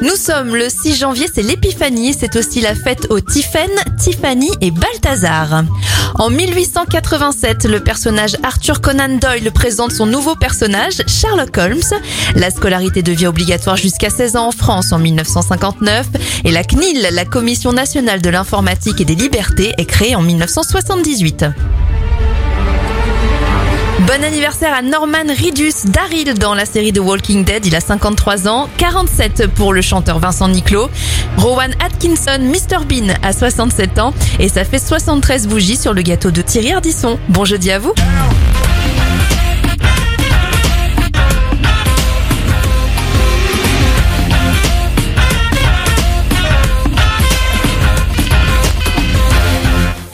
Nous sommes le 6 janvier, c'est l'épiphanie, c'est aussi la fête aux Tiphaine, Tiffany et Balthazar. En 1887, le personnage Arthur Conan Doyle présente son nouveau personnage, Sherlock Holmes. La scolarité devient obligatoire jusqu'à 16 ans en France en 1959 et la CNIL, la Commission nationale de l'informatique et des libertés, est créée en 1978. Bon anniversaire à Norman Reedus Daryl dans la série The Walking Dead. Il a 53 ans, 47 pour le chanteur Vincent Niclot. Rowan Atkinson, Mr Bean a 67 ans et ça fait 73 bougies sur le gâteau de Thierry Ardisson. Bon jeudi à vous.